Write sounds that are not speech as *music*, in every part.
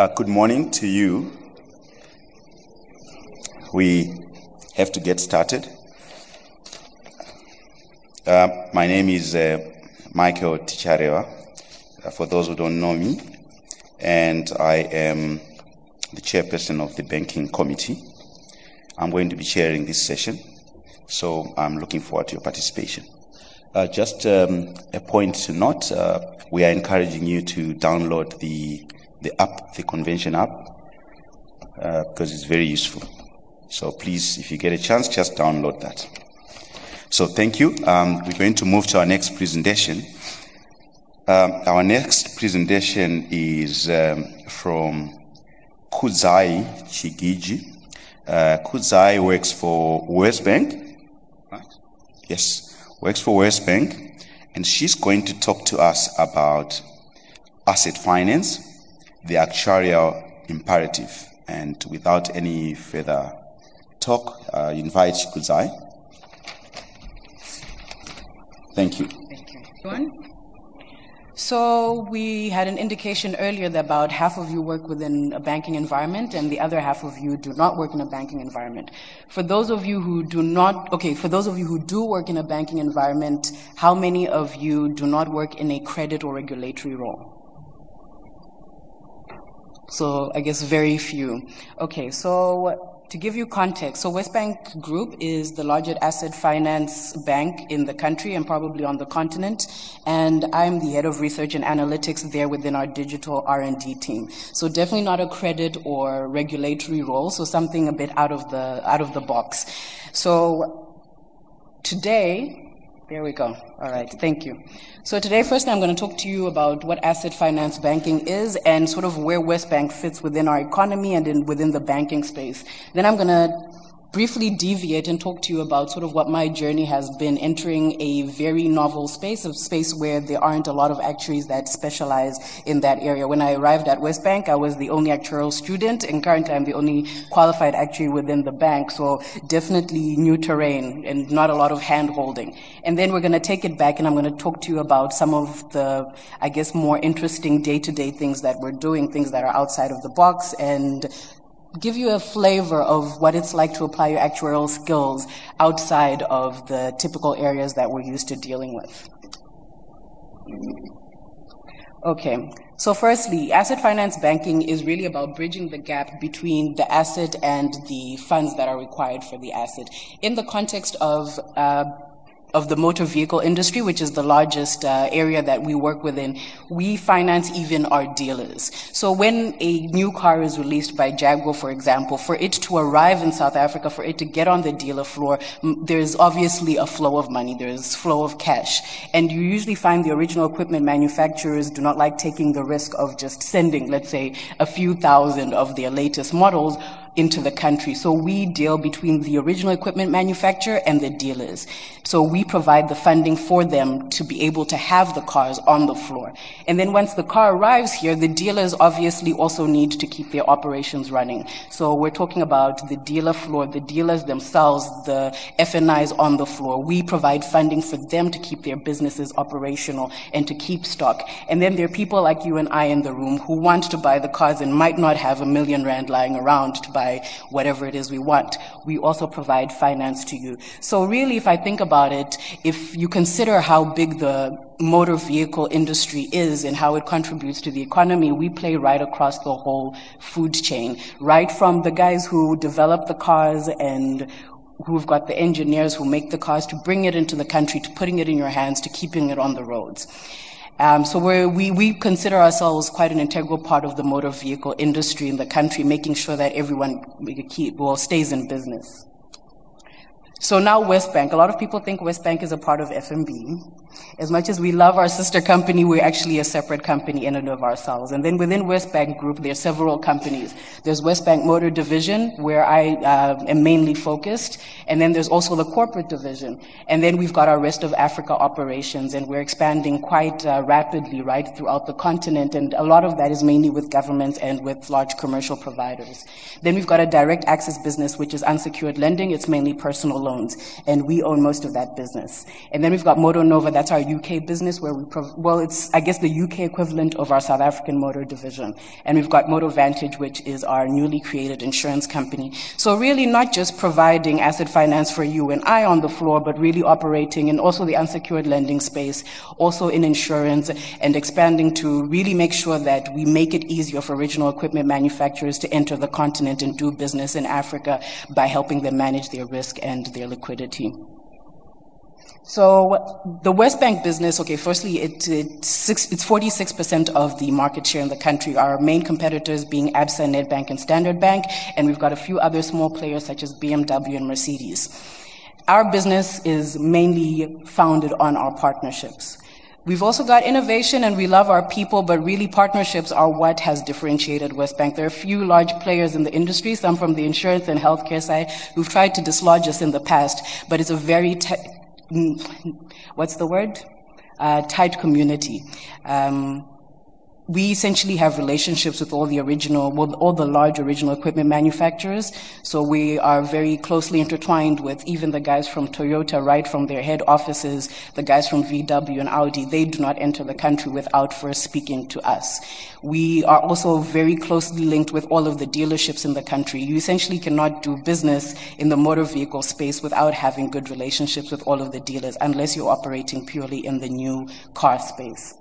Uh, good morning to you. We have to get started. Uh, my name is uh, Michael Ticharewa, uh, for those who don't know me, and I am the chairperson of the banking committee. I'm going to be chairing this session, so I'm looking forward to your participation. Uh, just um, a point to note, uh, we are encouraging you to download the, the app, the convention app, uh, because it's very useful. So please, if you get a chance, just download that. So thank you. Um, we're going to move to our next presentation. Um, our next presentation is um, from Kudzai Chigiji. Uh, Kudzai works for WesBank. Right? Yes, works for WesBank, and she's going to talk to us about asset finance, the actuarial imperative. And without any further talk, I invite Kudzai. Thank you. Thank you. So we had an indication earlier that about half of you work within a banking environment and the other half of you do not work in a banking environment. For those of you who do not, okay, for those of you who do work in a banking environment, how many of you do not work in a credit or regulatory role? So I guess very few. Okay, so to give you context, so WesBank Group is the largest asset finance bank in the country and probably on the continent, and I'm the head of research and analytics there within our digital R&D team. So definitely not a credit or regulatory role, so something a bit out of the out of the box. So today, there we go. All right, thank you. So today, first, I'm going to talk to you about what asset finance banking is and sort of where WesBank fits within our economy and in, within the banking space. Then I'm going to briefly deviate and talk to you about sort of what my journey has been entering a very novel space, a space where there aren't a lot of actuaries that specialize in that area. When I arrived at WesBank, I was the only actuarial student, and currently I'm the only qualified actuary within the bank, so definitely new terrain and not a lot of hand holding. And then we're going to take it back and I'm going to talk to you about some of the, I guess, more interesting day to day things that we're doing, things that are outside of the box, and give you a flavor of what it's like to apply your actuarial skills outside of the typical areas that we're used to dealing with. Okay, so firstly, asset finance banking is really about bridging the gap between the asset and the funds that are required for the asset. In the context of uh, of the motor vehicle industry, which is the largest uh, area that we work within, we finance even our dealers. So when a new car is released by Jaguar, for example, for it to arrive in South Africa, for it to get on the dealer floor, there's obviously a flow of money, there's flow of cash. And you usually find the original equipment manufacturers do not like taking the risk of just sending, let's say, a few thousand of their latest models into the country. So we deal between the original equipment manufacturer and the dealers. So we provide the funding for them to be able to have the cars on the floor. And then once the car arrives here, the dealers obviously also need to keep their operations running. So we're talking about the dealer floor, the dealers themselves, the FNIs on the floor. We provide funding for them to keep their businesses operational and to keep stock. And then there are people like you and I in the room who want to buy the cars and might not have a million rand lying around to buy buy whatever it is we want. We also provide finance to you. So really, if I think about it, if you consider how big the motor vehicle industry is and how it contributes to the economy, we play right across the whole food chain, right from the guys who develop the cars and who've got the engineers who make the cars to bring it into the country, to putting it in your hands, to keeping it on the roads. Um, so we we consider ourselves quite an integral part of the motor vehicle industry in the country, making sure that everyone keep, well stays in business. So now WesBank. A lot of people think WesBank is a part of FNB. As much as we love our sister company, we're actually a separate company in and of ourselves. And then within WesBank Group, there are several companies. There's WesBank Motor Division, where I uh, am mainly focused. And then there's also the corporate division. And then we've got our rest of Africa operations, and we're expanding quite uh, rapidly right throughout the continent. And a lot of that is mainly with governments and with large commercial providers. Then we've got a direct access business, which is unsecured lending. It's mainly personal loans and we own most of that business. And then we've got MotoNovo That's our UK business where we, prov- well, it's, I guess, the UK equivalent of our South African motor division. And we've got Motor Vantage, which is our newly created insurance company. So really not just providing asset finance for you and I on the floor, but really operating in also the unsecured lending space, also in insurance and expanding to really make sure that we make it easier for original equipment manufacturers to enter the continent and do business in Africa by helping them manage their risk and their liquidity. So the WesBank business, okay, firstly, it, six, it's 46% of the market share in the country. Our main competitors being ABSA, Nedbank, and Standard Bank, and we've got a few other small players such as BMW and Mercedes. Our business is mainly founded on our partnerships. We've also got innovation and we love our people, but really partnerships are what has differentiated WesBank. There are a few large players in the industry, some from the insurance and healthcare side, who've tried to dislodge us in the past, but it's a very te- what's the word? Uh, tight community. Um, we essentially have relationships with all the original, well, all the large original equipment manufacturers. So we are very closely intertwined with even the guys from Toyota, right from their head offices, the guys from VW and Audi. They do not enter the country without first speaking to us. We are also very closely linked with all of the dealerships in the country. You essentially cannot do business in the motor vehicle space without having good relationships with all of the dealers, unless you're operating purely in the new car space.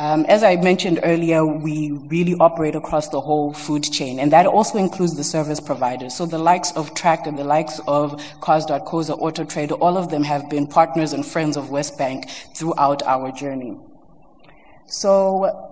Um, as I mentioned earlier, we really operate across the whole food chain, and that also includes the service providers. So the likes of Tracker, the likes of Cars.co.za, Auto Trader, all of them have been partners and friends of WesBank throughout our journey. So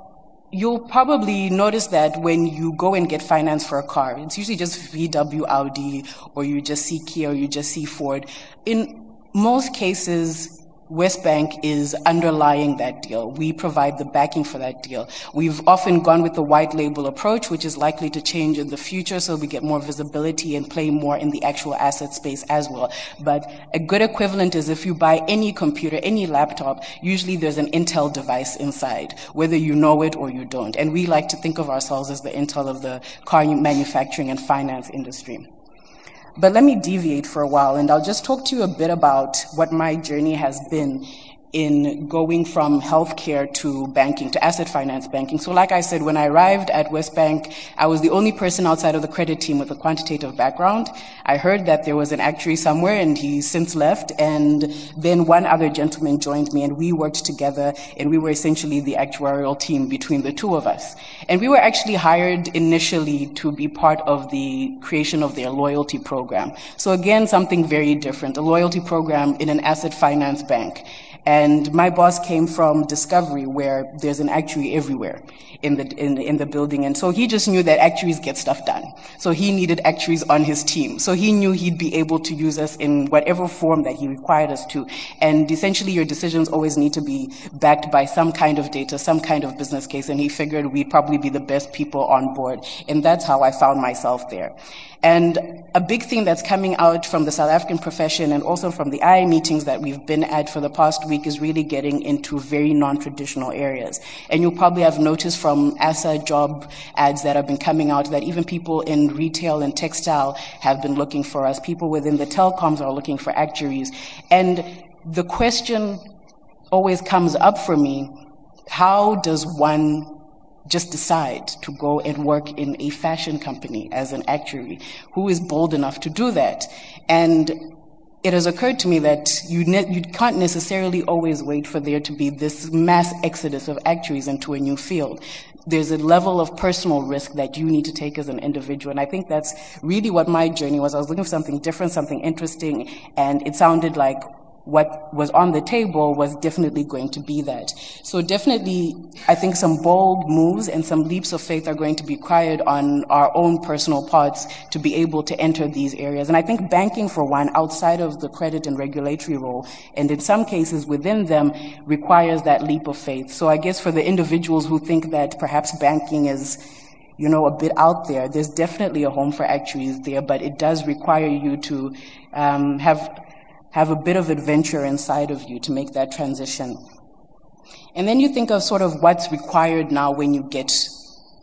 you'll probably notice that when you go and get finance for a car, it's usually just VW, Audi, or you just see Kia, or you just see Ford. In most cases, WesBank is underlying that deal. We provide the backing for that deal. We've often gone with the white label approach, which is likely to change in the future, so we get more visibility and play more in the actual asset space as well. But a good equivalent is if you buy any computer, any laptop, usually there's an Intel device inside, whether you know it or you don't. And we like to think of ourselves as the Intel of the car manufacturing and finance industry. But let me deviate for a while and I'll just talk to you a bit about what my journey has been in going from healthcare to banking, to asset finance banking. So like I said, when I arrived at WesBank, I was the only person outside of the credit team with a quantitative background. I heard that there was an actuary somewhere and he since left and then one other gentleman joined me and we worked together and we were essentially the actuarial team between the two of us. And we were actually hired initially to be part of the creation of their loyalty program. So again, something very different, a loyalty program in an asset finance bank. And my boss came from Discovery, where there's an actuary everywhere in the, in, in the building. And so he just knew that actuaries get stuff done. So he needed actuaries on his team. So he knew he'd be able to use us in whatever form that he required us to. And essentially your decisions always need to be backed by some kind of data, some kind of business case. And he figured we'd probably be the best people on board. And that's how I found myself there. And a big thing that's coming out from the South African profession and also from the IA meetings that we've been at for the past week is really getting into very non-traditional areas. And you'll probably have noticed from ASA job ads that have been coming out that even people in retail and textile have been looking for us. People within the telecoms are looking for actuaries. And the question always comes up for me, how does one just decide to go and work in a fashion company as an actuary? Who is bold enough to do that? And it has occurred to me that you, ne- you can't necessarily always wait for there to be this mass exodus of actuaries into a new field. There's a level of personal risk that you need to take as an individual. And I think that's really what my journey was. I was looking for something different, something interesting, and it sounded like what was on the table was definitely going to be that. So definitely, I think some bold moves and some leaps of faith are going to be required on our own personal parts to be able to enter these areas. And I think banking, for one, outside of the credit and regulatory role, and in some cases within them, requires that leap of faith. So I guess for the individuals who think that perhaps banking is you know, a bit out there. There's definitely a home for actuaries there, but it does require you to um, have have a bit of adventure inside of you to make that transition. And then you think of sort of what's required now when you get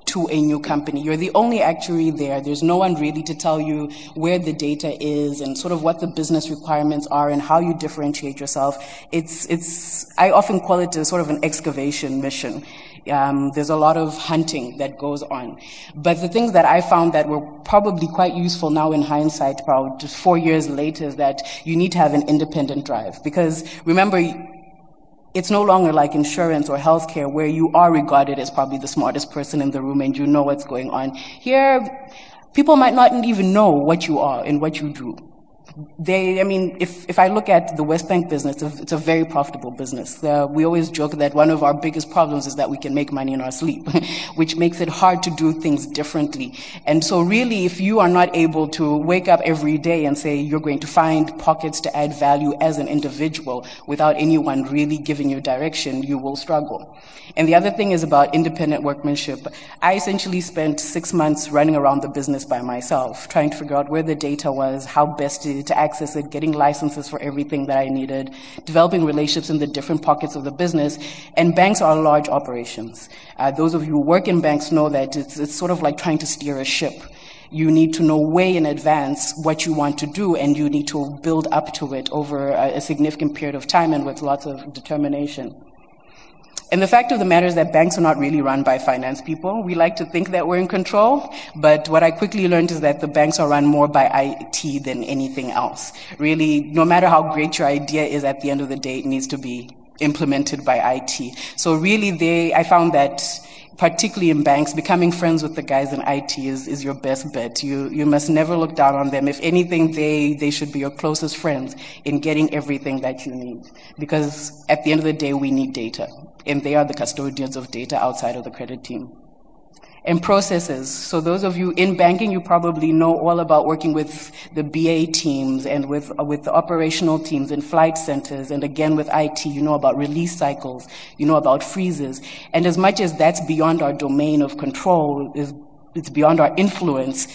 to a new company. You're the only actuary there. There's no one really to tell you where the data is and sort of what the business requirements are and how you differentiate yourself. It's, it's, I often call it a sort of an excavation mission. Um, there's a lot of hunting that goes on. But the things that I found that were probably quite useful now in hindsight, about four years later, is that you need to have an independent drive. Because remember, it's no longer like insurance or healthcare where you are regarded as probably the smartest person in the room and you know what's going on. Here, people might not even know what you are and what you do they, I mean, if, if I look at the WesBank business, it's a very profitable business. Uh, we always joke that one of our biggest problems is that we can make money in our sleep, *laughs* which makes it hard to do things differently. And so really, if you are not able to wake up every day and say you're going to find pockets to add value as an individual without anyone really giving you direction, you will struggle. And the other thing is about independent workmanship. I essentially spent six months running around the business by myself, trying to figure out where the data was, how best to, to access it, getting licenses for everything that I needed, developing relationships in the different pockets of the business. And banks are large operations. Uh, those of you who work in banks know that it's, it's sort of like trying to steer a ship you need to know way in advance what you want to do and you need to build up to it over a, a significant period of time and with lots of determination. And the fact of the matter is that banks are not really run by finance people. We like to think that we're in control, but what I quickly learned is that the banks are run more by IT than anything else. Really, no matter how great your idea is, at the end of the day, it needs to be implemented by IT. So really, they, I found that particularly in banks, becoming friends with the guys in IT is, is your best bet. You, you must never look down on them. If anything, they, they should be your closest friends in getting everything that you need. Because at the end of the day, we need data. And they are the custodians of data outside of the credit team and processes. So those of you in banking, you probably know all about working with the BA teams and with, uh, with the operational teams in flight centers. And again, with IT, you know about release cycles, you know about freezes. And as much as that's beyond our domain of control, is, it's beyond our influence,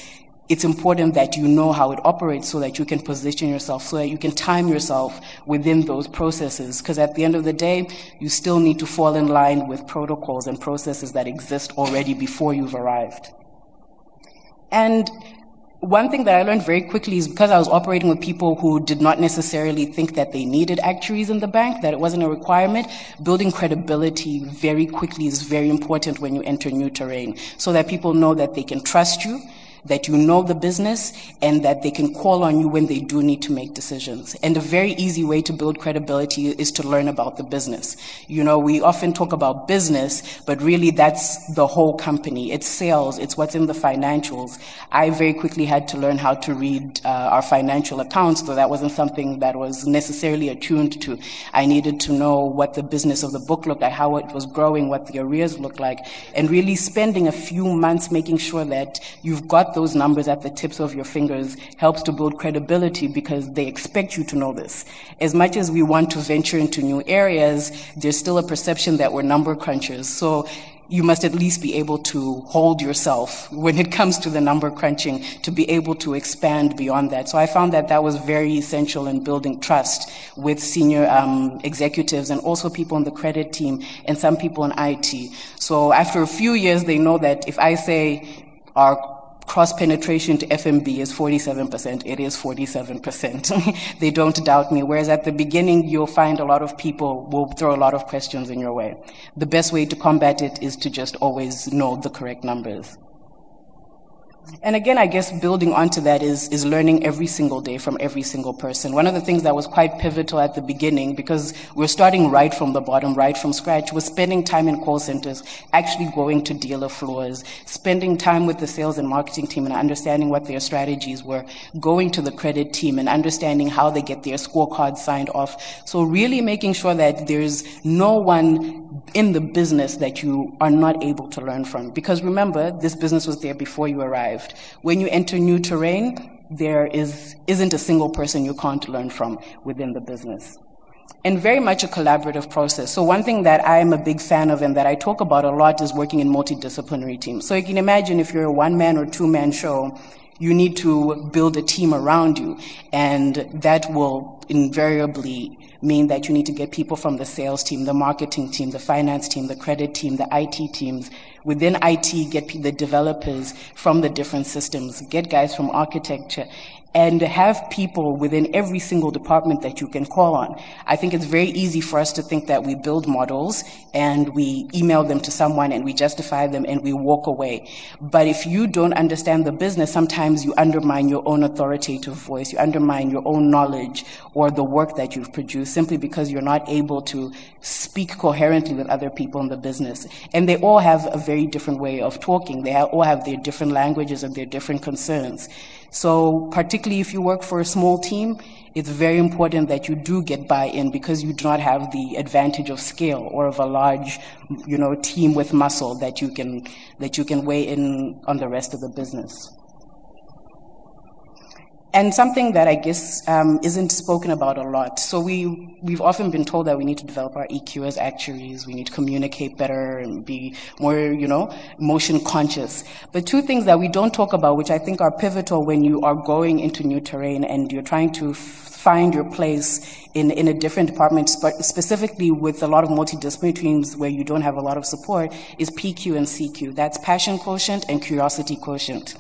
it's important that you know how it operates so that you can position yourself, so that you can time yourself within those processes. Because at the end of the day, you still need to fall in line with protocols and processes that exist already before you've arrived. And one thing that I learned very quickly is because I was operating with people who did not necessarily think that they needed actuaries in the bank, that it wasn't a requirement, building credibility very quickly is very important when you enter new terrain so that people know that they can trust you that you know the business and that they can call on you when they do need to make decisions. And a very easy way to build credibility is to learn about the business. You know, we often talk about business, but really that's the whole company. It's sales, it's what's in the financials. I very quickly had to learn how to read uh, our financial accounts, though that wasn't something that was necessarily attuned to. I needed to know what the business of the book looked like, how it was growing, what the arrears looked like, and really spending a few months making sure that you've got those numbers at the tips of your fingers helps to build credibility because they expect you to know this. As much as we want to venture into new areas, there's still a perception that we're number crunchers. So you must at least be able to hold yourself when it comes to the number crunching to be able to expand beyond that. So I found that that was very essential in building trust with senior um, executives and also people on the credit team and some people in IT. So after a few years, they know that if I say our cross penetration to FNB is 47%. It is 47%. *laughs* they don't doubt me. Whereas at the beginning, you'll find a lot of people will throw a lot of questions in your way. The best way to combat it is to just always know the correct numbers. And again, I guess building onto that is, is learning every single day from every single person. One of the things that was quite pivotal at the beginning, because we're starting right from the bottom, right from scratch, was spending time in call centers, actually going to dealer floors, spending time with the sales and marketing team and understanding what their strategies were, going to the credit team and understanding how they get their scorecards signed off. So really making sure that there's no one in the business that you are not able to learn from. Because remember, this business was there before you arrived. When you enter new terrain, there is, isn't a single person you can't learn from within the business. And very much a collaborative process. So one thing that I'm a big fan of and that I talk about a lot is working in multidisciplinary teams. So you can imagine if you're a one man or two man show, you need to build a team around you. And that will invariably mean that you need to get people from the sales team, the marketing team, the finance team, the credit team, the IT teams Within IT, get the developers from the different systems, get guys from architecture, and have people within every single department that you can call on. I think it's very easy for us to think that we build models and we email them to someone and we justify them and we walk away. But if you don't understand the business, sometimes you undermine your own authoritative voice, you undermine your own knowledge or the work that you've produced simply because you're not able to speak coherently with other people in the business. And they all have a very different way of talking. They all have their different languages and their different concerns. So, particularly if you work for a small team, it's very important that you do get buy-in because you do not have the advantage of scale or of a large, you know, team with muscle that you can that you can weigh in on the rest of the business. And something that I guess um, isn't spoken about a lot. So we we've often been told that we need to develop our EQ as actuaries. We need to communicate better and be more, you know, motion conscious. But two things that we don't talk about, which I think are pivotal when you are going into new terrain and you're trying to find your place in, in a different department, specifically with a lot of multidisciplinary teams where you don't have a lot of support, is PQ and CQ. That's passion quotient and curiosity quotient.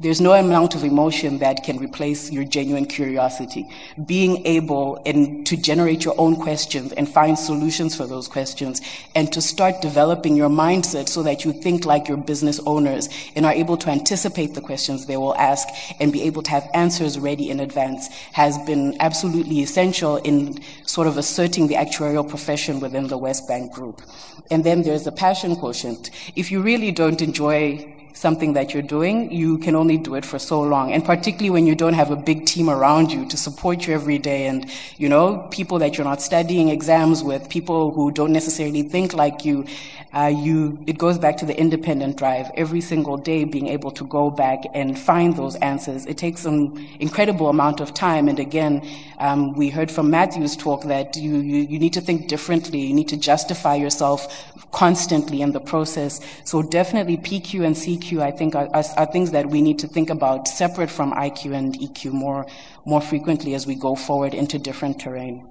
There's no amount of emotion that can replace your genuine curiosity. Being able and to generate your own questions and find solutions for those questions and to start developing your mindset so that you think like your business owners and are able to anticipate the questions they will ask and be able to have answers ready in advance has been absolutely essential in sort of asserting the actuarial profession within the West Bank group. And then there's the passion quotient. If you really don't enjoy something that you're doing, you can only do it for so long. And particularly when you don't have a big team around you to support you every day and, you know, people that you're not studying exams with, people who don't necessarily think like you, uh, you, it goes back to the independent drive. Every single day being able to go back and find those answers. It takes an incredible amount of time. And again, um, we heard from Matthew's talk that you, you, you need to think differently. You need to justify yourself constantly in the process. So definitely PQ and CQ, I think, are, are, things that we need to think about separate from IQ and EQ more, more frequently as we go forward into different terrain.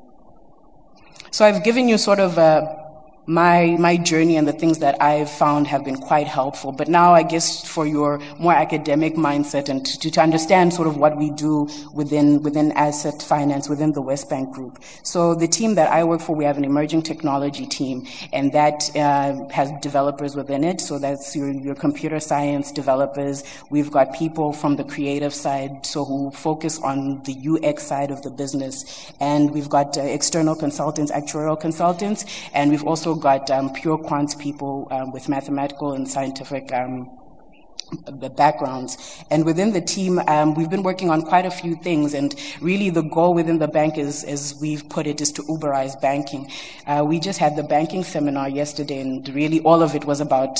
So I've given you sort of a my my journey and the things that I've found have been quite helpful. But now, I guess for your more academic mindset and to, to understand sort of what we do within within asset finance within the WesBank Group. So the team that I work for, we have an emerging technology team, and that uh, has developers within it. So that's your your computer science developers. We've got people from the creative side, so who focus on the UX side of the business, and we've got uh, external consultants, actuarial consultants, and we've also got um, pure quant people um, with mathematical and scientific um, backgrounds. And within the team, um, we've been working on quite a few things. And really, the goal within the bank is, as we've put it, is to Uberize banking. Uh, we just had the banking seminar yesterday, and really all of it was about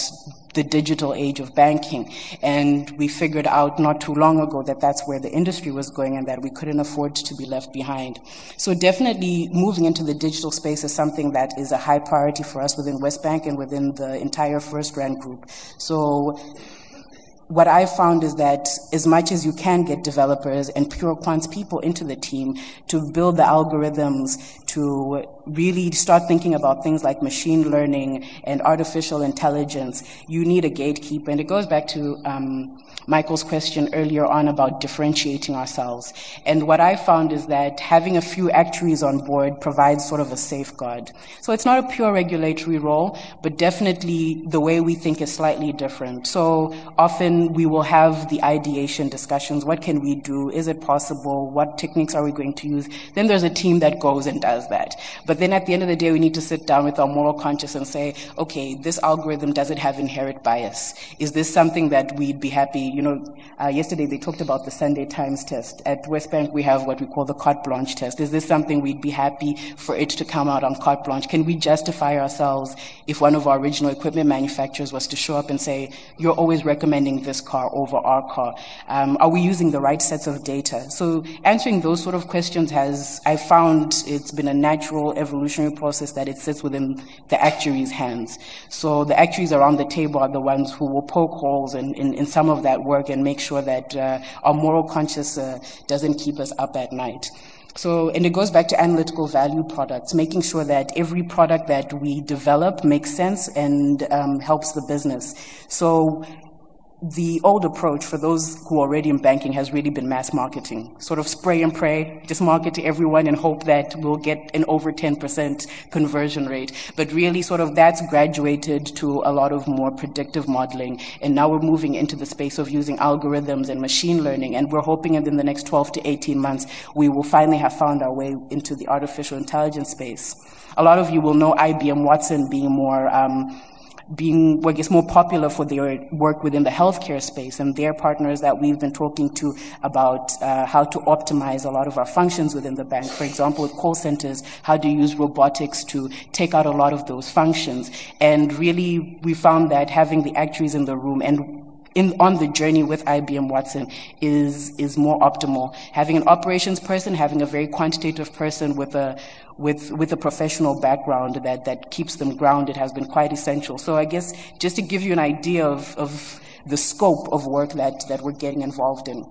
the digital age of banking. And we figured out not too long ago that that's where the industry was going and that we couldn't afford to be left behind. So definitely moving into the digital space is something that is a high priority for us within WesBank and within the entire First FirstRand group. So what I found is that as much as you can get developers and pure quants people into the team to build the algorithms, to really start thinking about things like machine learning and artificial intelligence, you need a gatekeeper. And it goes back to um, Michael's question earlier on about differentiating ourselves. And what I found is that having a few actuaries on board provides sort of a safeguard. So it's not a pure regulatory role, but definitely the way we think is slightly different. So often we will have the ideation discussions. What can we do? Is it possible? What techniques are we going to use? Then there's a team that goes and does that. But then at the end of the day, we need to sit down with our moral conscience and say, okay, this algorithm, does it have inherent bias? Is this something that we'd be happy you know, uh, yesterday they talked about the Sunday Times test. At WesBank, we have what we call the carte blanche test. Is this something we'd be happy for it to come out on carte blanche? Can we justify ourselves if one of our original equipment manufacturers was to show up and say, you're always recommending this car over our car? Um, are we using the right sets of data? So answering those sort of questions has, I found it's been a natural evolutionary process that it sits within the actuary's hands. So the actuaries around the table are the ones who will poke holes in, in, in some of that work and make sure that uh, our moral conscience uh, doesn't keep us up at night. So, and it goes back to analytical value products, making sure that every product that we develop makes sense and um, helps the business. So, the old approach for those who are already in banking has really been mass marketing. Sort of spray and pray, just market to everyone and hope that we'll get an over 10% conversion rate. But really sort of that's graduated to a lot of more predictive modeling. And now we're moving into the space of using algorithms and machine learning. And we're hoping that in the next 12 to 18 months, we will finally have found our way into the artificial intelligence space. A lot of you will know IBM Watson being more, um, being, I guess, more popular for their work within the healthcare space and their partners that we've been talking to about uh, how to optimize a lot of our functions within the bank. For example, with call centers, how you use robotics to take out a lot of those functions? And really, we found that having the actuaries in the room and in, on the journey with IBM Watson is, is more optimal. Having an operations person, having a very quantitative person with a, with, with a professional background that, that keeps them grounded has been quite essential. So I guess just to give you an idea of, of the scope of work that, that we're getting involved in.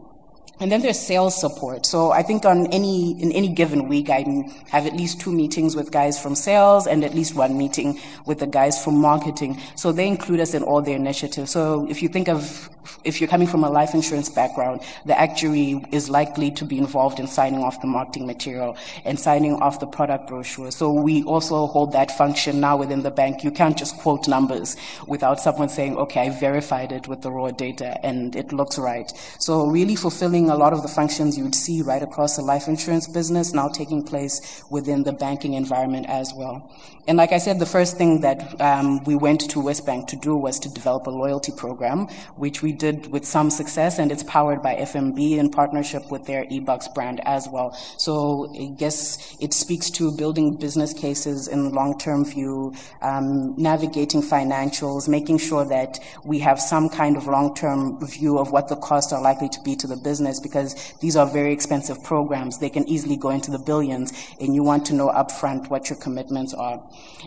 And then there's sales support. So I think on any in any given week, I have at least two meetings with guys from sales and at least one meeting with the guys from marketing. So they include us in all their initiatives. So if you think of if you're coming from a life insurance background, the actuary is likely to be involved in signing off the marketing material and signing off the product brochure. So we also hold that function now within the bank. You can't just quote numbers without someone saying, okay, I verified it with the raw data and it looks right. So really fulfilling a lot of the functions you would see right across the life insurance business now taking place within the banking environment as well. And like I said, the first thing that um, we went to WesBank to do was to develop a loyalty program, which we did with some success, and it's powered by FNB in partnership with their eBucks brand as well. So I guess it speaks to building business cases in long-term view, um, navigating financials, making sure that we have some kind of long-term view of what the costs are likely to be to the business, because these are very expensive programs. They can easily go into the billions, and you want to know upfront what your commitments are.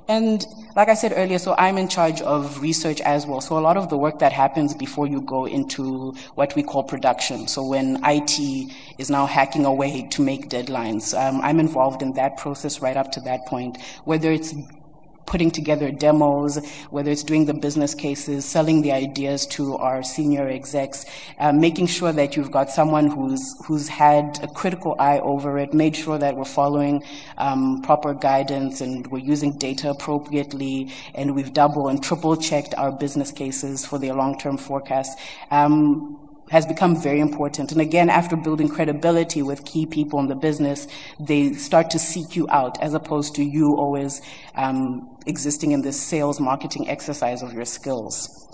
And like I said earlier, so I'm in charge of research as well. So a lot of the work that happens before you go into what we call production. So when IT is now hacking away to make deadlines, um, I'm involved in that process right up to that point, whether it's putting together demos, whether it's doing the business cases, selling the ideas to our senior execs, uh, making sure that you've got someone who's who's had a critical eye over it, made sure that we're following um, proper guidance and we're using data appropriately, and we've double and triple checked our business cases for their long-term forecast. Um, has become very important. And again, after building credibility with key people in the business, they start to seek you out as opposed to you always um, existing in this sales marketing exercise of your skills.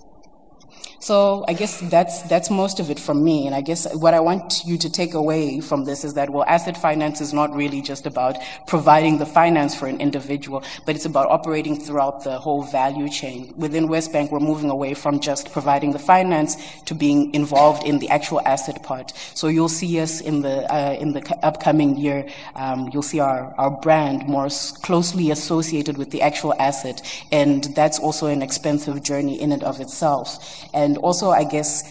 So I guess that's that's most of it from me. And I guess what I want you to take away from this is that well, asset finance is not really just about providing the finance for an individual, but it's about operating throughout the whole value chain. Within WesBank, we're moving away from just providing the finance to being involved in the actual asset part. So you'll see us in the uh, in the upcoming year. Um, you'll see our our brand more closely associated with the actual asset, and that's also an expensive journey in and of itself. And and also, I guess,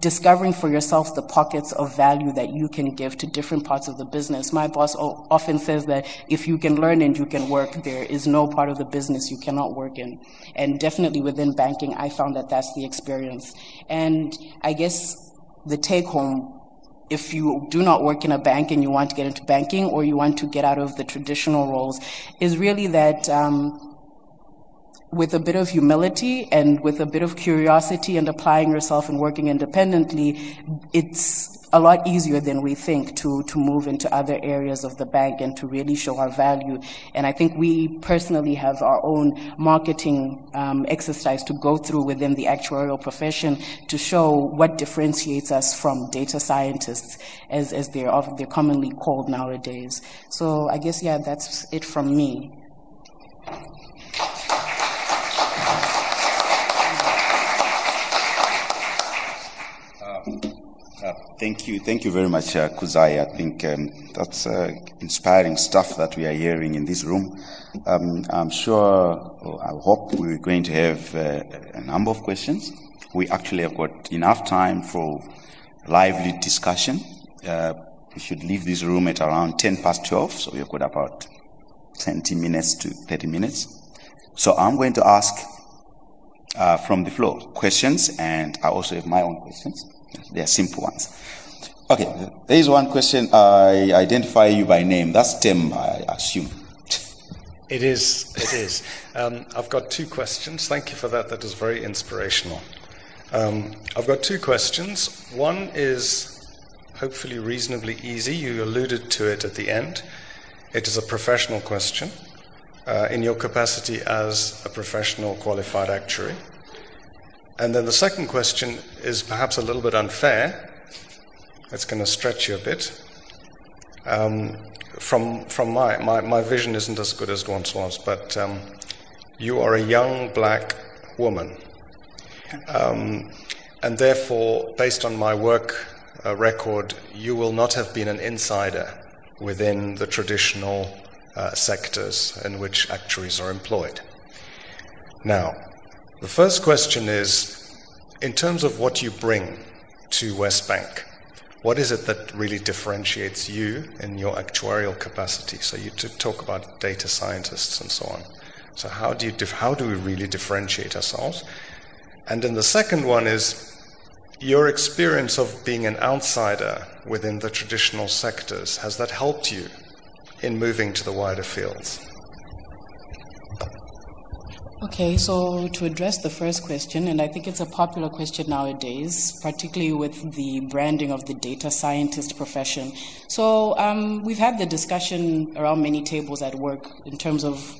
discovering for yourself the pockets of value that you can give to different parts of the business. My boss often says that if you can learn and you can work, there is no part of the business you cannot work in. And definitely within banking, I found that that's the experience. And I guess the take home if you do not work in a bank and you want to get into banking or you want to get out of the traditional roles is really that um, with a bit of humility and with a bit of curiosity and applying yourself and working independently, it's a lot easier than we think to, to move into other areas of the bank and to really show our value. And I think we personally have our own marketing um, exercise to go through within the actuarial profession to show what differentiates us from data scientists, as, as they're, they're commonly called nowadays. So I guess, yeah, that's it from me. Thank you. Thank you very much, uh, Kudzai. I think um, that's uh, inspiring stuff that we are hearing in this room. Um, I'm sure, I hope we're going to have uh, a number of questions. We actually have got enough time for lively discussion. Uh, we should leave this room at around 10 past 12, so we've got about 20 minutes to 30 minutes. So I'm going to ask uh, from the floor questions, and I also have my own questions. They are simple ones. Okay, there is one question. I identify you by name. That's Tim, I assume. It is. It is. Um, I've got two questions. Thank you for that. That is very inspirational. Um, I've got two questions. One is hopefully reasonably easy. You alluded to it at the end. It is a professional question. Uh, in your capacity as a professional qualified actuary. And then the second question is perhaps a little bit unfair. It's going to stretch you a bit. Um, from from my, my, my vision isn't as good as once was, but um, you are a young black woman. Um, and therefore, based on my work uh, record, you will not have been an insider within the traditional uh, sectors in which actuaries are employed. Now, the first question is in terms of what you bring to WesBank, what is it that really differentiates you in your actuarial capacity? So you talk about data scientists and so on. So how do you dif- how do we really differentiate ourselves? And then the second one is your experience of being an outsider within the traditional sectors. Has that helped you in moving to the wider fields? Okay, so to address the first question, and I think it's a popular question nowadays, particularly with the branding of the data scientist profession. So um, we've had the discussion around many tables at work in terms of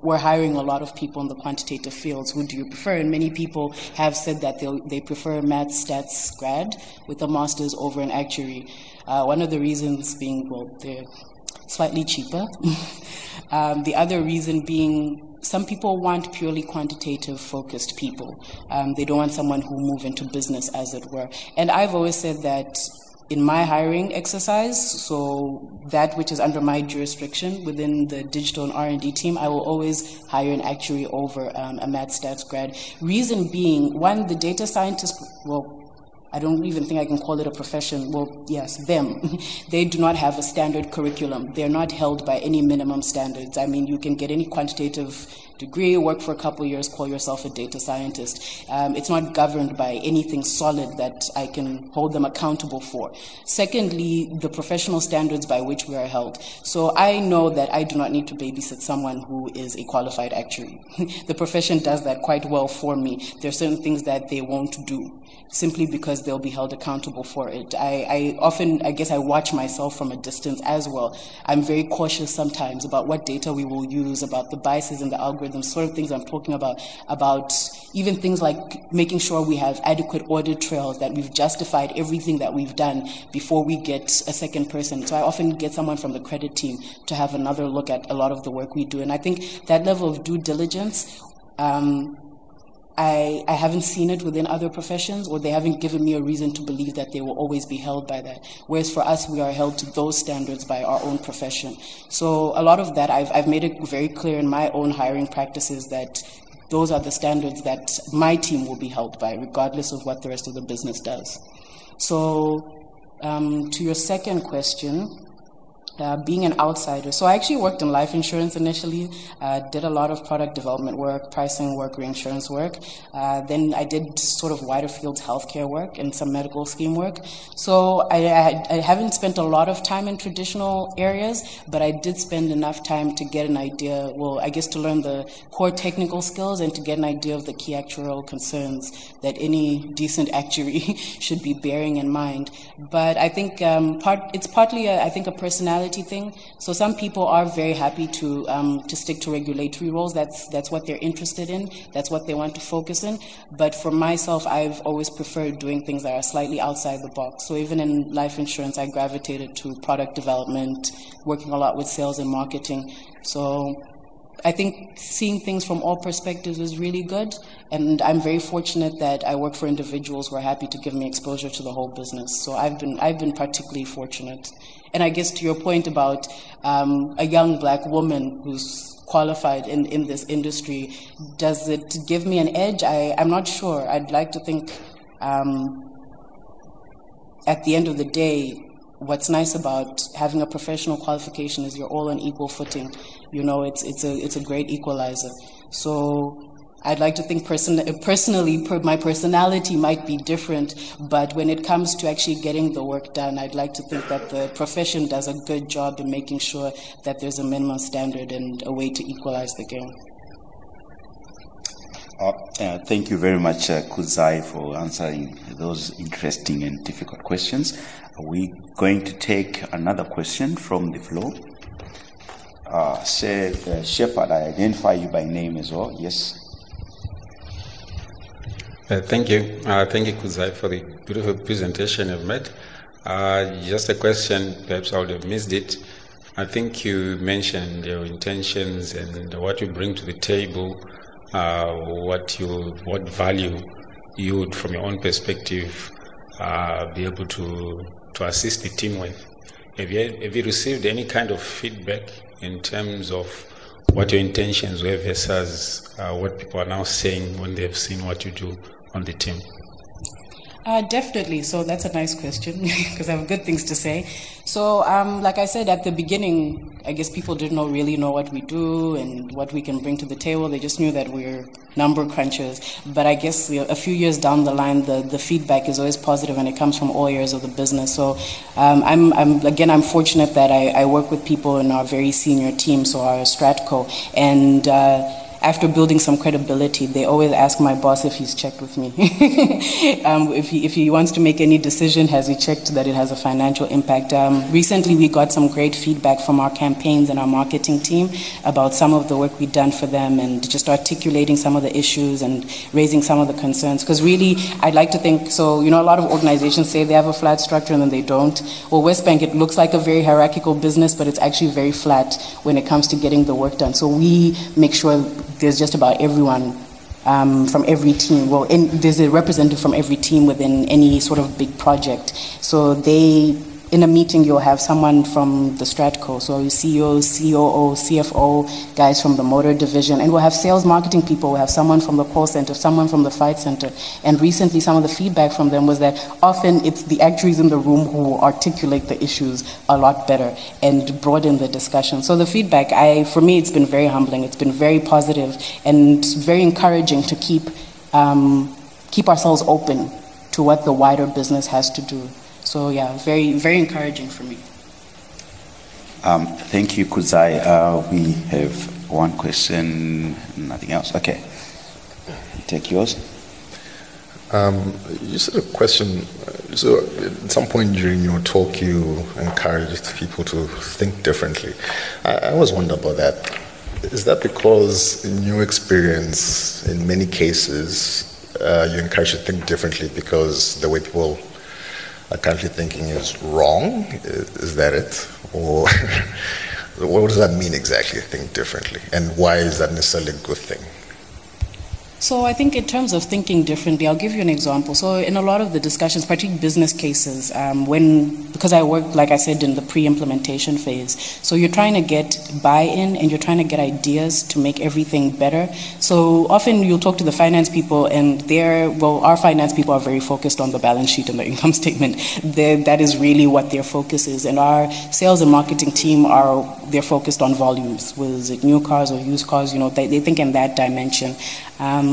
we're hiring a lot of people in the quantitative fields. Who do you prefer? And many people have said that they prefer math stats grad with a master's over an actuary. Uh, one of the reasons being, well, they're slightly cheaper. *laughs* um, the other reason being some people want purely quantitative focused people. Um, they don't want someone who move into business, as it were. And I've always said that in my hiring exercise, so that which is under my jurisdiction within the digital and R&D team, I will always hire an actuary over um, a math stats grad. Reason being, one, the data scientist, well, I don't even think I can call it a profession. Well, yes, them. *laughs* they do not have a standard curriculum. They're not held by any minimum standards. I mean, you can get any quantitative degree, work for a couple years, call yourself a data scientist. Um, it's not governed by anything solid that I can hold them accountable for. Secondly, the professional standards by which we are held. So I know that I do not need to babysit someone who is a qualified actuary. *laughs* the profession does that quite well for me. There are certain things that they won't do simply because they'll be held accountable for it. I, I, often, I guess I watch myself from a distance as well. I'm very cautious sometimes about what data we will use, about the biases and the algorithms, sort of things I'm talking about, about even things like making sure we have adequate audit trails, that we've justified everything that we've done before we get a second person. So I often get someone from the credit team to have another look at a lot of the work we do. And I think that level of due diligence um, I, I haven't seen it within other professions, or they haven't given me a reason to believe that they will always be held by that. Whereas for us, we are held to those standards by our own profession. So a lot of that, I've, I've made it very clear in my own hiring practices that those are the standards that my team will be held by, regardless of what the rest of the business does. So, um, to your second question, uh, being an outsider. So I actually worked in life insurance initially, uh, did a lot of product development work, pricing work, reinsurance work. Uh, then I did sort of wider fields healthcare work and some medical scheme work. So I, I, I, haven't spent a lot of time in traditional areas, but I did spend enough time to get an idea, well, I guess to learn the core technical skills and to get an idea of the key actuarial concerns that any decent actuary *laughs* should be bearing in mind. But I think um, part, it's partly, a, I think, a personality thing. So some people are very happy to um, to stick to regulatory roles. That's that's what they're interested in. That's what they want to focus in. But for myself, I've always preferred doing things that are slightly outside the box. So even in life insurance, I gravitated to product development, working a lot with sales and marketing. So I think seeing things from all perspectives is really good, and I'm very fortunate that I work for individuals who are happy to give me exposure to the whole business. So I've been I've been particularly fortunate. And I guess to your point about um, a young black woman who's qualified in, in this industry, does it give me an edge? I, I'm not sure. I'd like to think um, at the end of the day, what's nice about having a professional qualification is you're all on equal footing. You know, it's it's a it's a great equalizer. So I'd like to think person, personally, per, my personality might be different, but when it comes to actually getting the work done, I'd like to think that the profession does a good job in making sure that there's a minimum standard and a way to equalize the game. Uh, uh, thank you very much, uh, Kudzai, for answering those interesting and difficult questions. We're we going to take another question from the floor? Uh, uh, Shepard, I identify you by name as well. Yes. Uh, thank you. Uh, thank you, Kudzai, for the beautiful presentation you've made. Uh, just a question, perhaps I would have missed it. I think you mentioned your intentions and what you bring to the table, uh, what you, what value you would, from your own perspective, uh, be able to to assist the team with. Have you, have you received any kind of feedback in terms of what your intentions were versus uh, what people are now saying when they've seen what you do on the team? Uh, definitely. So that's a nice question *laughs* because I have good things to say. So, um, like I said at the beginning, I guess people didn't really know what we do and what we can bring to the table. They just knew that we're number crunchers. But I guess you know, a few years down the line, the, the feedback is always positive and it comes from all areas of the business. So, um, I'm, I'm, again, I'm fortunate that I, I, work with people in our very senior team, so our Stratco, and. Uh, after building some credibility, they always ask my boss if he's checked with me. *laughs* um, if, he, if he wants to make any decision, has he checked that it has a financial impact? Um, recently, we got some great feedback from our campaigns and our marketing team about some of the work we've done for them and just articulating some of the issues and raising some of the concerns. Because really, I'd like to think so, you know, a lot of organizations say they have a flat structure and then they don't. Well, WesBank, it looks like a very hierarchical business, but it's actually very flat when it comes to getting the work done. So we make sure there's just about everyone um, from every team. Well, in, there's a representative from every team within any sort of big project. So they in a meeting, you'll have someone from the Stratco, so CEO, COO, CFO, guys from the motor division, and we'll have sales marketing people. We'll have someone from the call center, someone from the fight center. And recently, some of the feedback from them was that often it's the actuaries in the room who articulate the issues a lot better and broaden the discussion. So the feedback, I, for me, it's been very humbling. It's been very positive and very encouraging to keep um, keep ourselves open to what the wider business has to do. So yeah, very very encouraging for me. Um, thank you, Kudzai. Uh, we have one question, nothing else. Okay, take yours. Um, you said a question. So, at some point during your talk, you encouraged people to think differently. I, I always wonder about that. Is that because, in your experience, in many cases, uh, you encourage to think differently because the way people are currently thinking is wrong? Is that it? Or *laughs* what does that mean exactly, think differently? And why is that necessarily a good thing? So I think in terms of thinking differently, I'll give you an example. So in a lot of the discussions, particularly business cases, um, when because I work, like I said, in the pre-implementation phase, so you're trying to get buy-in and you're trying to get ideas to make everything better. So often you'll talk to the finance people, and they're well, our finance people are very focused on the balance sheet and the *laughs* income statement. They're, that is really what their focus is, and our sales and marketing team are they're focused on volumes. Was it new cars or used cars? You know, they, they think in that dimension. Um,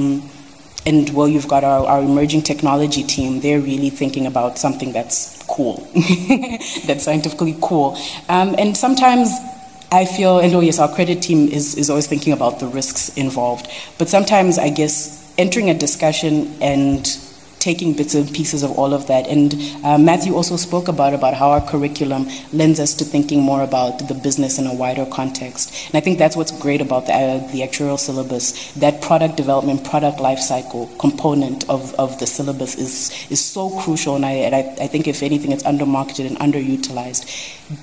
and well, you've got our, our emerging technology team. They're really thinking about something that's cool, *laughs* that's scientifically cool. Um, and sometimes I feel, and oh yes, our credit team is, is always thinking about the risks involved. But sometimes I guess entering a discussion and taking bits and pieces of all of that. And uh, Matthew also spoke about about how our curriculum lends us to thinking more about the business in a wider context. And I think that's what's great about the, uh, the actuarial syllabus. That product development, product life cycle component of, of the syllabus is is so crucial. And I, and I, I think if anything, it's undermarketed and underutilized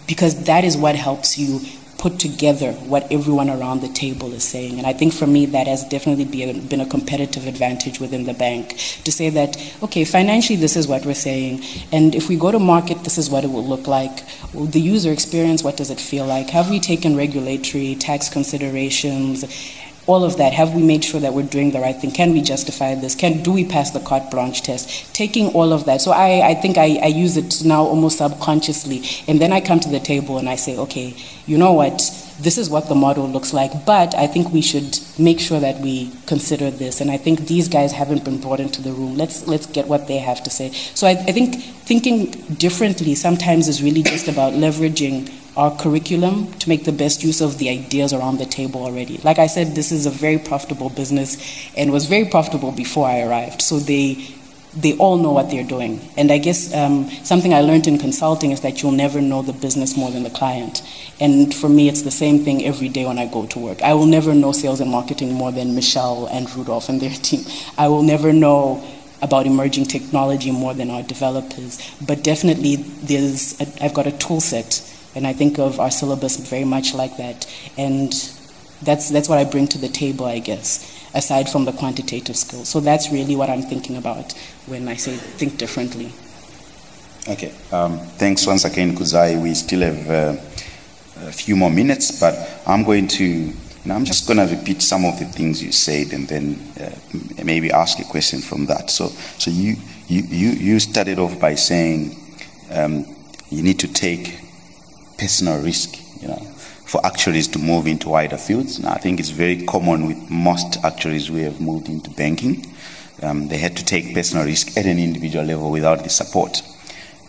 because that is what helps you put together what everyone around the table is saying. And I think for me, that has definitely been, been a competitive advantage within the bank to say that, okay, financially, this is what we're saying. And if we go to market, this is what it will look like. The user experience, what does it feel like? Have we taken regulatory tax considerations? All of that. Have we made sure that we're doing the right thing? Can we justify this? Can do we pass the carte blanche test? Taking all of that. So I, I think I, I use it now almost subconsciously, and then I come to the table and I say, okay, you know what? This is what the model looks like, but I think we should make sure that we consider this. And I think these guys haven't been brought into the room. Let's let's get what they have to say. So I, I think thinking differently sometimes is really just about leveraging our curriculum to make the best use of the ideas around the table already. Like I said, this is a very profitable business and was very profitable before I arrived. So they they all know what they're doing. And I guess um, something I learned in consulting is that you'll never know the business more than the client. And for me, it's the same thing every day when I go to work. I will never know sales and marketing more than Michelle and Rudolph and their *laughs* team. I will never know about emerging technology more than our developers. But definitely, there's a, I've got a tool set and I think of our syllabus very much like that. And that's, that's what I bring to the table, I guess, aside from the quantitative skills. So that's really what I'm thinking about when I say think differently. Okay. Um, thanks once again, Kudzai. We still have uh, a few more minutes, but I'm going to. I'm just going to repeat some of the things you said, and then uh, maybe ask a question from that. So, so you you, you started off by saying um, you need to take personal risk, you know, for actuaries to move into wider fields. And I think it's very common with most actuaries who have moved into banking. Um, they had to take personal risk at an individual level without the support.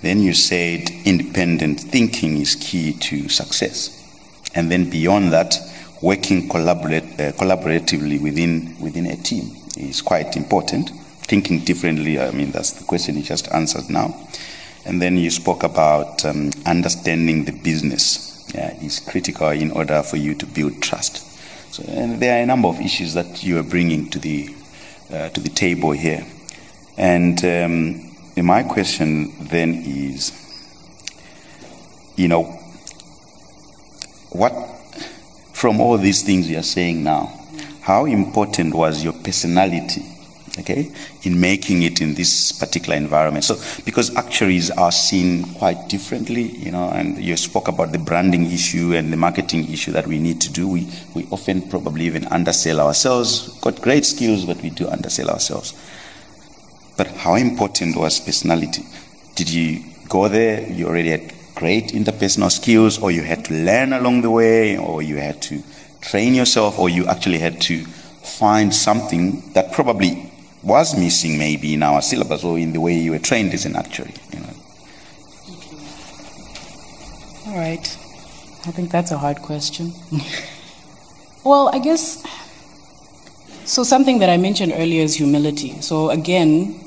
Then you said independent thinking is key to success. And then beyond that, working collaborate, uh, collaboratively within, within a team is quite important. Thinking differently, I mean, that's the question you just answered now. And then you spoke about um, understanding the business yeah, is critical in order for you to build trust. So, and there are a number of issues that you are bringing to the uh, to the table here. And um, my question then is, you know, what from all these things you are saying now, how important was your personality okay, in making it in this particular environment. So, because actuaries are seen quite differently, you know, and you spoke about the branding issue and the marketing issue that we need to do. We, we often probably even undersell ourselves. Got great skills, but we do undersell ourselves. But how important was personality? Did you go there? You already had great interpersonal skills, or you had to learn along the way, or you had to train yourself, or you actually had to find something that probably was missing maybe in our syllabus or in the way you were trained as an actuary. You know. All right. I think that's a hard question. *laughs* well, I guess so. Something that I mentioned earlier is humility. So again,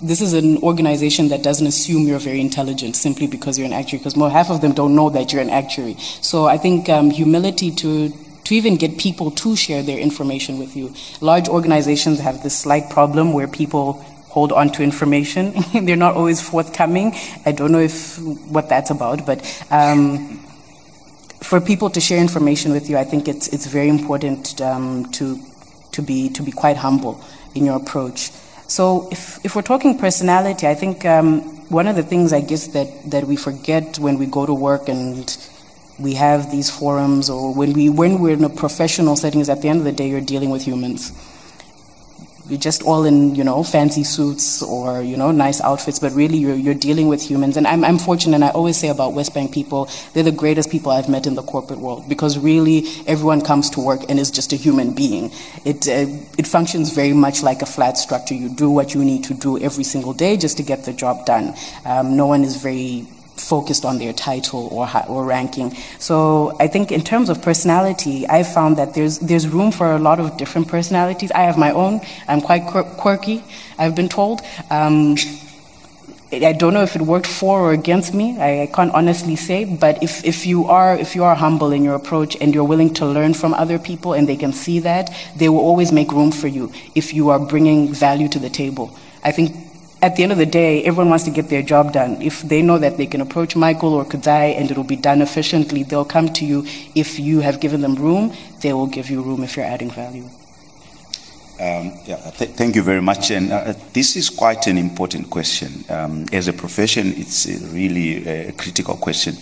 this is an organization that doesn't assume you're very intelligent simply because you're an actuary, because more half of them don't know that you're an actuary. So I think um, humility to to even get people to share their information with you. Large organizations have this slight problem where people hold on to information. *laughs* They're not always forthcoming. I don't know if what that's about, but um, for people to share information with you, I think it's it's very important um, to to be to be quite humble in your approach. So if if we're talking personality, I think um, one of the things I guess that that we forget when we go to work and we have these forums or when we when we're in a professional setting, settings at the end of the day you're dealing with humans. You're just all in you know fancy suits or you know nice outfits but really you're, you're dealing with humans. And I'm, I'm fortunate and i always say about WesBank people they're the greatest people i've met in the corporate world because really everyone comes to work and is just a human being. It, uh, it functions very much like a flat structure. You do what you need to do every single day just to get the job done. Um, no one is very focused on their title or, or ranking. So I think in terms of personality, I found that there's, there's room for a lot of different personalities. I have my own. I'm quite quirky, I've been told. Um, I don't know if it worked for or against me. I, I, can't honestly say. But if, if you are if you are humble in your approach and you're willing to learn from other people and they can see that, they will always make room for you if you are bringing value to the table. I think at the end of the day, everyone wants to get their job done. If they know that they can approach Michael or Kudzai and it'll be done efficiently, they'll come to you. If you have given them room, they will give you room if you're adding value. Um, yeah, th- thank you very much. And uh, this is quite an important question. Um, as a profession, it's really a critical question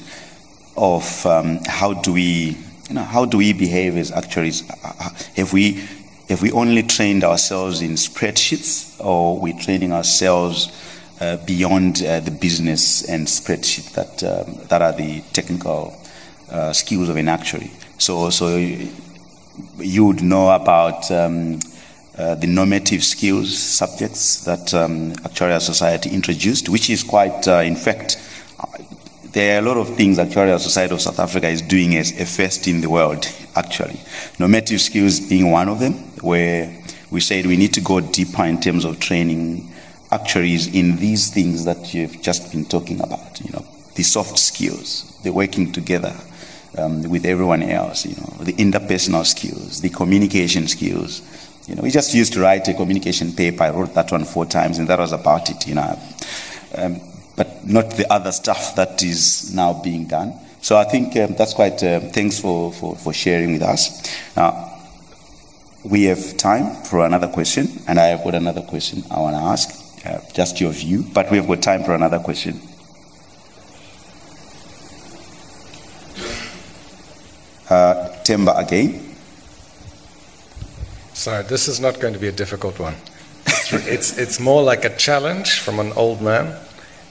of um, how do we you know, how do we behave as actuaries? Have we, have we only trained ourselves in spreadsheets or we're training ourselves uh, beyond uh, the business and spreadsheet that, um, that are the technical uh, skills of an actuary? So, so you would know about um, uh, the normative skills subjects that um, Actuarial Society introduced, which is quite, uh, in fact, there are a lot of things Actuarial Society of South Africa is doing as a first in the world, actually. Normative skills being one of them, where we said we need to go deeper in terms of training actuaries in these things that you've just been talking about, you know, the soft skills, the working together um, with everyone else, you know, the interpersonal skills, the communication skills. You know, we just used to write a communication paper. I wrote that one four times, and that was about it, you know. Um, but not the other stuff that is now being done. So I think um, that's quite, uh, thanks for, for, for sharing with us. Now, we have time for another question, and I have got another question I want to ask, uh, just your view, but we have got time for another question. Uh, Temba again. Sorry, this is not going to be a difficult one. It's, it's, it's more like a challenge from an old man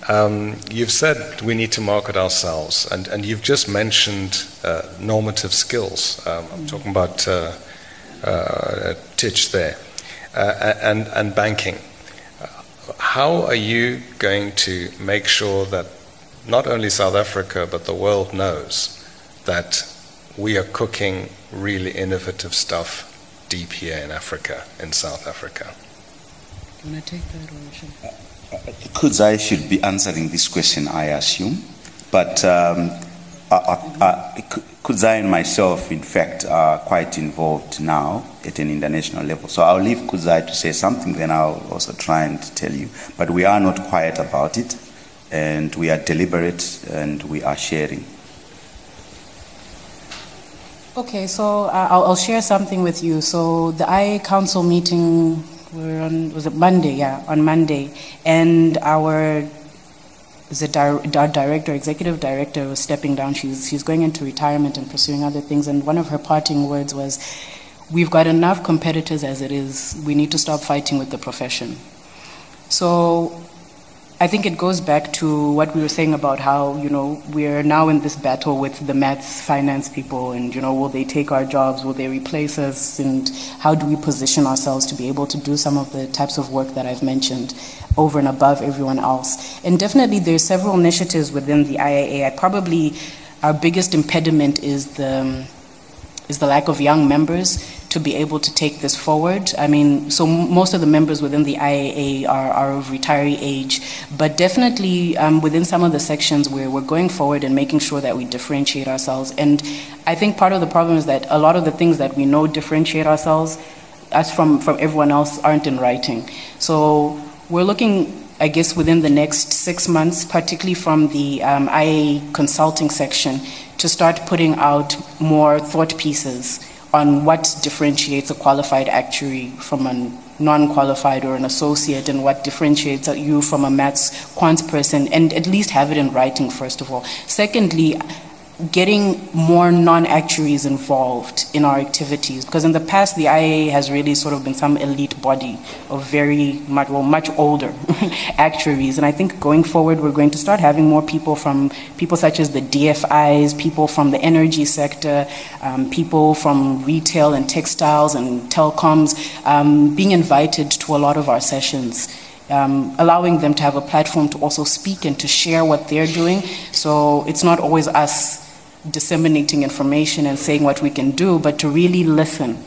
um, you've said we need to market ourselves, and, and you've just mentioned uh, normative skills. Um, I'm talking about uh, uh, Titch there, uh, and, and banking. How are you going to make sure that not only South Africa but the world knows that we are cooking really innovative stuff deep here in Africa, in South Africa? Want to take that or Kudzai should be answering this question, I assume. But um, Kudzai and myself, in fact, are quite involved now at an international level. So I'll leave Kudzai to say something, then I'll also try and tell you. But we are not quiet about it, and we are deliberate, and we are sharing. Okay, so uh, I'll, I'll, share something with you. So the I Council meeting we're on was it Monday? Yeah, on Monday, and our the our director, executive director, was stepping down. She's she's going into retirement and pursuing other things. And one of her parting words was, "We've got enough competitors as it is. We need to stop fighting with the profession." So I think it goes back to what we were saying about how, you know, we're now in this battle with the maths finance people and, you know, will they take our jobs? Will they replace us? And how do we position ourselves to be able to do some of the types of work that I've mentioned over and above everyone else? And definitely there's several initiatives within the IAA. I probably, our biggest impediment is the, is the lack of young members to be able to take this forward. I mean, so most of the members within the IAA are, are of retiree age, but definitely um, within some of the sections where we're going forward and making sure that we differentiate ourselves. And I think part of the problem is that a lot of the things that we know differentiate ourselves as from, from everyone else aren't in writing. So we're looking I guess within the next six months, particularly from the um, IA consulting section, to start putting out more thought pieces on what differentiates a qualified actuary from a non-qualified or an associate and what differentiates you from a maths quant person and at least have it in writing first of all. Secondly getting more non-actuaries involved in our activities because in the past the IAA has really sort of been some elite body of very much well much older *laughs* actuaries and I think going forward we're going to start having more people from people such as the DFIs people from the energy sector um, people from retail and textiles and telecoms um, being invited to a lot of our sessions um, allowing them to have a platform to also speak and to share what they're doing. So it's not always us disseminating information and saying what we can do, but to really listen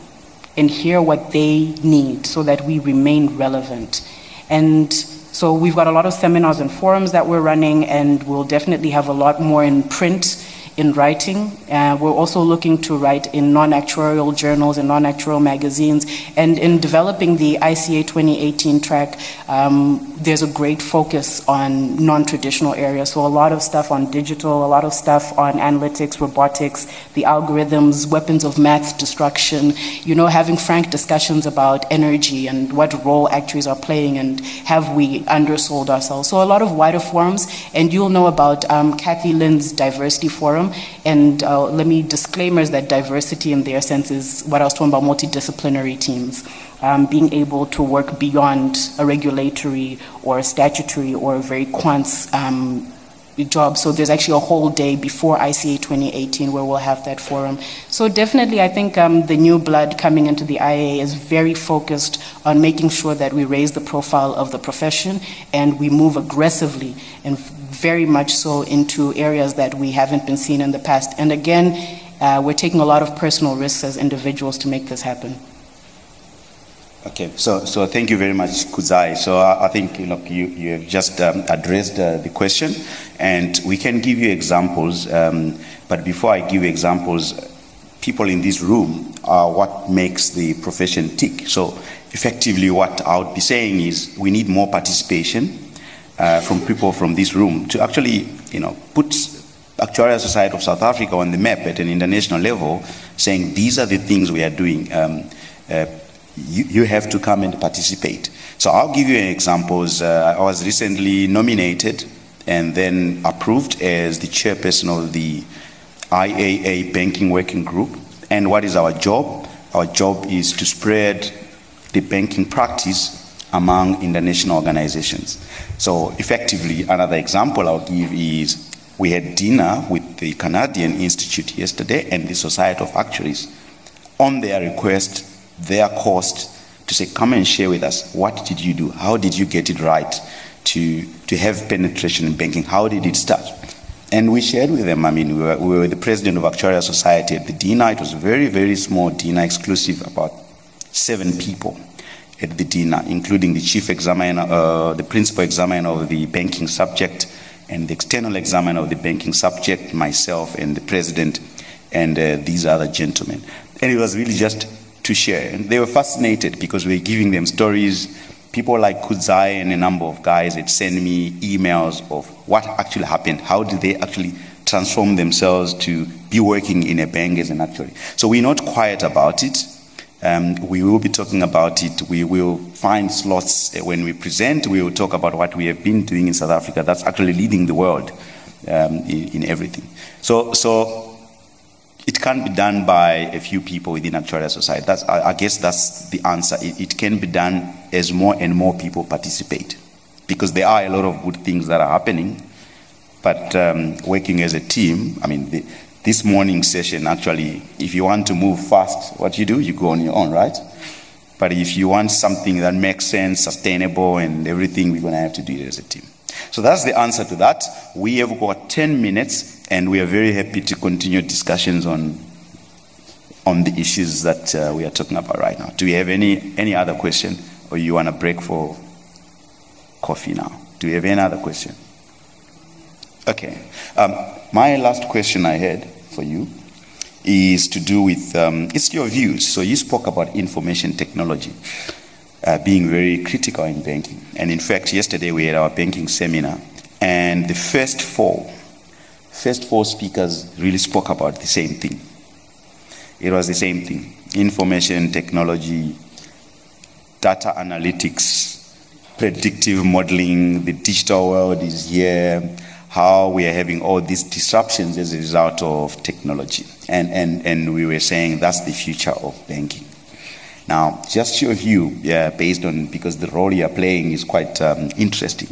and hear what they need so that we remain relevant. And so we've got a lot of seminars and forums that we're running, and we'll definitely have a lot more in print, in writing. Uh, we're also looking to write in non actuarial journals and non actuarial magazines. And in developing the ICA 2018 track, um, there's a great focus on non-traditional areas. So a lot of stuff on digital, a lot of stuff on analytics, robotics, the algorithms, weapons of math destruction, you know, having frank discussions about energy and what role actuaries are playing and have we undersold ourselves. So a lot of wider forums, and you'll know about um, Kathy Lynn's diversity forum. And uh, let me disclaimers that diversity in their sense is what I was talking about multidisciplinary teams um, being able to work beyond a regulatory or a statutory or a very quants um, job. So there's actually a whole day before ICA 2018 where we'll have that forum. So definitely, I think um, the new blood coming into the IAA is very focused on making sure that we raise the profile of the profession and we move aggressively and very much so into areas that we haven't been seen in the past. And again, uh, we're taking a lot of personal risks as individuals to make this happen. Okay, so, so thank you very much, Kudzai. So I, I think you, know, you, you have just um, addressed uh, the question, and we can give you examples. Um, but before I give examples, people in this room are what makes the profession tick. So effectively, what I would be saying is we need more participation uh, from people from this room to actually, you know, put Actuarial Society of South Africa on the map at an international level, saying these are the things we are doing. Um, uh, you, you have to come and participate. So I'll give you examples. Uh, I was recently nominated and then approved as the chairperson of the IAA Banking Working Group. And what is our job? Our job is to spread the banking practice among international organizations. So, effectively, another example I'll give is we had dinner with the Canadian Institute yesterday and the Society of Actuaries. On their request, their cost to say, come and share with us what did you do? How did you get it right to, to have penetration in banking? How did it start? And we shared with them. I mean, we were, we were the president of Actuarial Society at the dinner. It was a very, very small dinner, exclusive, about seven people at the dinner, including the chief examiner, uh, the principal examiner of the banking subject, and the external examiner of the banking subject, myself, and the president, and uh, these other gentlemen. And it was really just to share. And they were fascinated because we were giving them stories. People like Kudzai and a number of guys had sent me emails of what actually happened. How did they actually transform themselves to be working in a bank as an actuary? So we're not quiet about it. Um, we will be talking about it. We will find slots when we present. We will talk about what we have been doing in South Africa. That's actually leading the world um, in, in everything. So, so it can't be done by a few people within actuarial society. That's, I, I guess that's the answer. It, it, can be done as more and more people participate, because there are a lot of good things that are happening. But um, working as a team, I mean, the, this morning session actually, if you want to move fast, what you do, you go on your own, right? But if you want something that makes sense, sustainable, and everything, we're going to have to do it as a team. So that's the answer to that. We have got 10 minutes, and we are very happy to continue discussions on, on the issues that uh, we are talking about right now. Do we have any, any other question, or you want to break for coffee now? Do we have any other question? Okay. Um, my last question I had for you is to do with um, it's your views. So you spoke about information technology uh, being very critical in banking. And in fact, yesterday we had our banking seminar, and the first four, first four speakers really spoke about the same thing. It was the same thing information technology, data analytics, predictive modeling, the digital world is here, how we are having all these disruptions as a result of technology. And, and, and we were saying that's the future of banking. Now, just your view, yeah, based on because the role you're playing is quite um, interesting.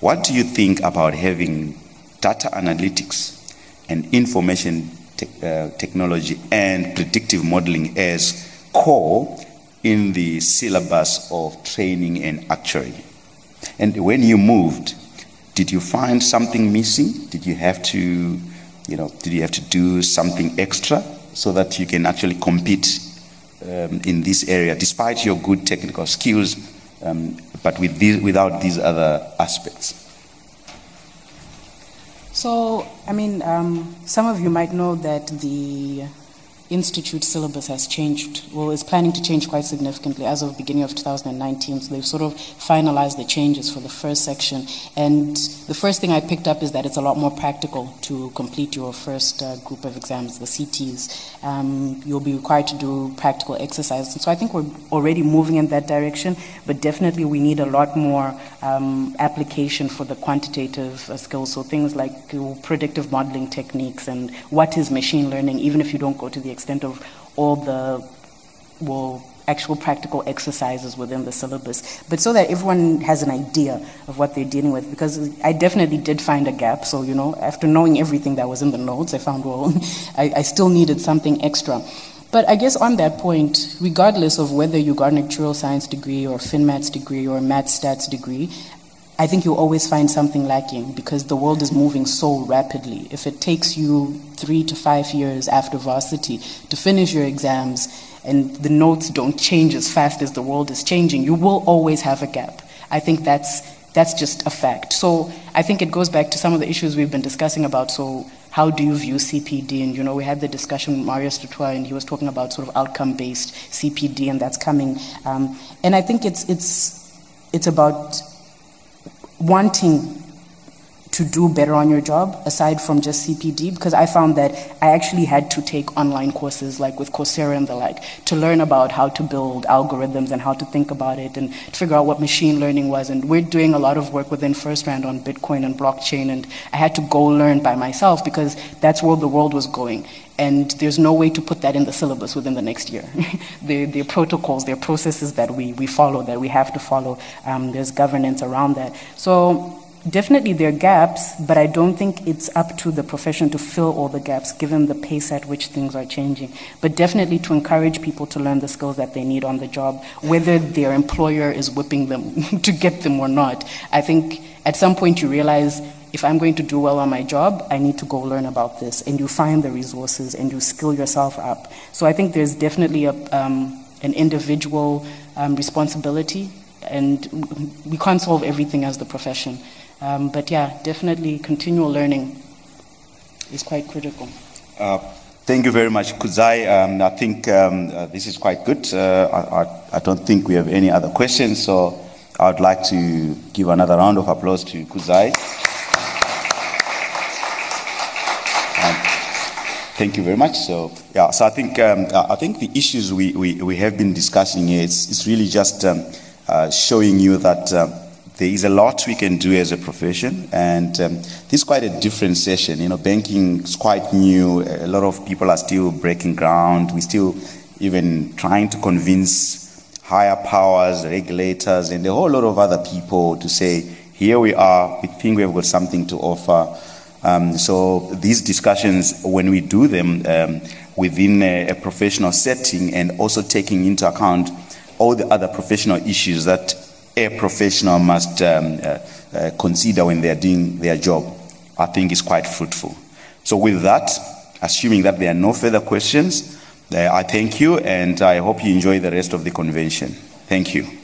What do you think about having data analytics and information te- uh, technology and predictive modeling as core in the syllabus of training and actuary? And when you moved, did you find something missing? Did you have to, you know, did you have to do something extra so that you can actually compete um, in this area, despite your good technical skills, um, but with these, without these other aspects? So, I mean, um, some of you might know that the institute syllabus has changed, well, is planning to change quite significantly as of beginning of 2019. So they've sort of finalized the changes for the first section. And the first thing I picked up is that it's a lot more practical to complete your first uh, group of exams, the CTs. Um, you'll be required to do practical exercises. And so I think we're already moving in that direction, but definitely we need a lot more um, application for the quantitative uh, skills. So things like uh, predictive modeling techniques and what is machine learning, even if you don't go to the extent of all the well actual practical exercises within the syllabus, but so that everyone has an idea of what they're dealing with. Because I definitely did find a gap. So, you know, after knowing everything that was in the notes, I found, well, *laughs* I, I still needed something extra. But I guess on that point, regardless of whether you got an actuarial science degree or a FinMaths degree or a math stats degree, I think you'll always find something lacking because the world is moving so rapidly. If it takes you three to five years after varsity to finish your exams and the notes don't change as fast as the world is changing, you will always have a gap. I think that's, that's just a fact. So I think it goes back to some of the issues we've been discussing about. So how do you view CPD? And you know, we had the discussion with Marius Dutoit, and he was talking about sort of outcome-based CPD, and that's coming. Um, and I think it's it's it's about wanting to do better on your job aside from just CPD because I found that I actually had to take online courses like with Coursera and the like to learn about how to build algorithms and how to think about it and figure out what machine learning was. And we're doing a lot of work within First FirstRand on Bitcoin and blockchain and I had to go learn by myself because that's where the world was going. And there's no way to put that in the syllabus within the next year. *laughs* there, there, are protocols, there are processes that we, we follow, that we have to follow. Um, there's governance around that. So definitely there are gaps, but I don't think it's up to the profession to fill all the gaps given the pace at which things are changing. But definitely to encourage people to learn the skills that they need on the job, whether their employer is whipping them *laughs* to get them or not. I think at some point you realize if I'm going to do well on my job, I need to go learn about this. And you find the resources and you skill yourself up. So I think there's definitely a, um, an individual um, responsibility, and we can't solve everything as the profession. Um, but yeah, definitely continual learning is quite critical. Uh, thank you very much, Kudzai. Um, I think um, uh, this is quite good. Uh, I, I, don't think we have any other questions, so I would like to give another round of applause to Kudzai. Um, thank you very much. So, yeah, so I think um, I think the issues we, we, we have been discussing here, it's, it's really just um, uh, showing you that there is a lot we can do as a profession, and um, this is quite a different session. You know, banking is quite new. A lot of people are still breaking ground. We're still even trying to convince higher powers, regulators, and a whole lot of other people to say, here we are, we think we've got something to offer. Um, so these discussions, when we do them um, within a, a professional setting and also taking into account all the other professional issues that a professional must um, uh, uh, consider when they are doing their job, I think is quite fruitful. So, with that, assuming that there are no further questions, uh, I thank you and I hope you enjoy the rest of the convention. Thank you.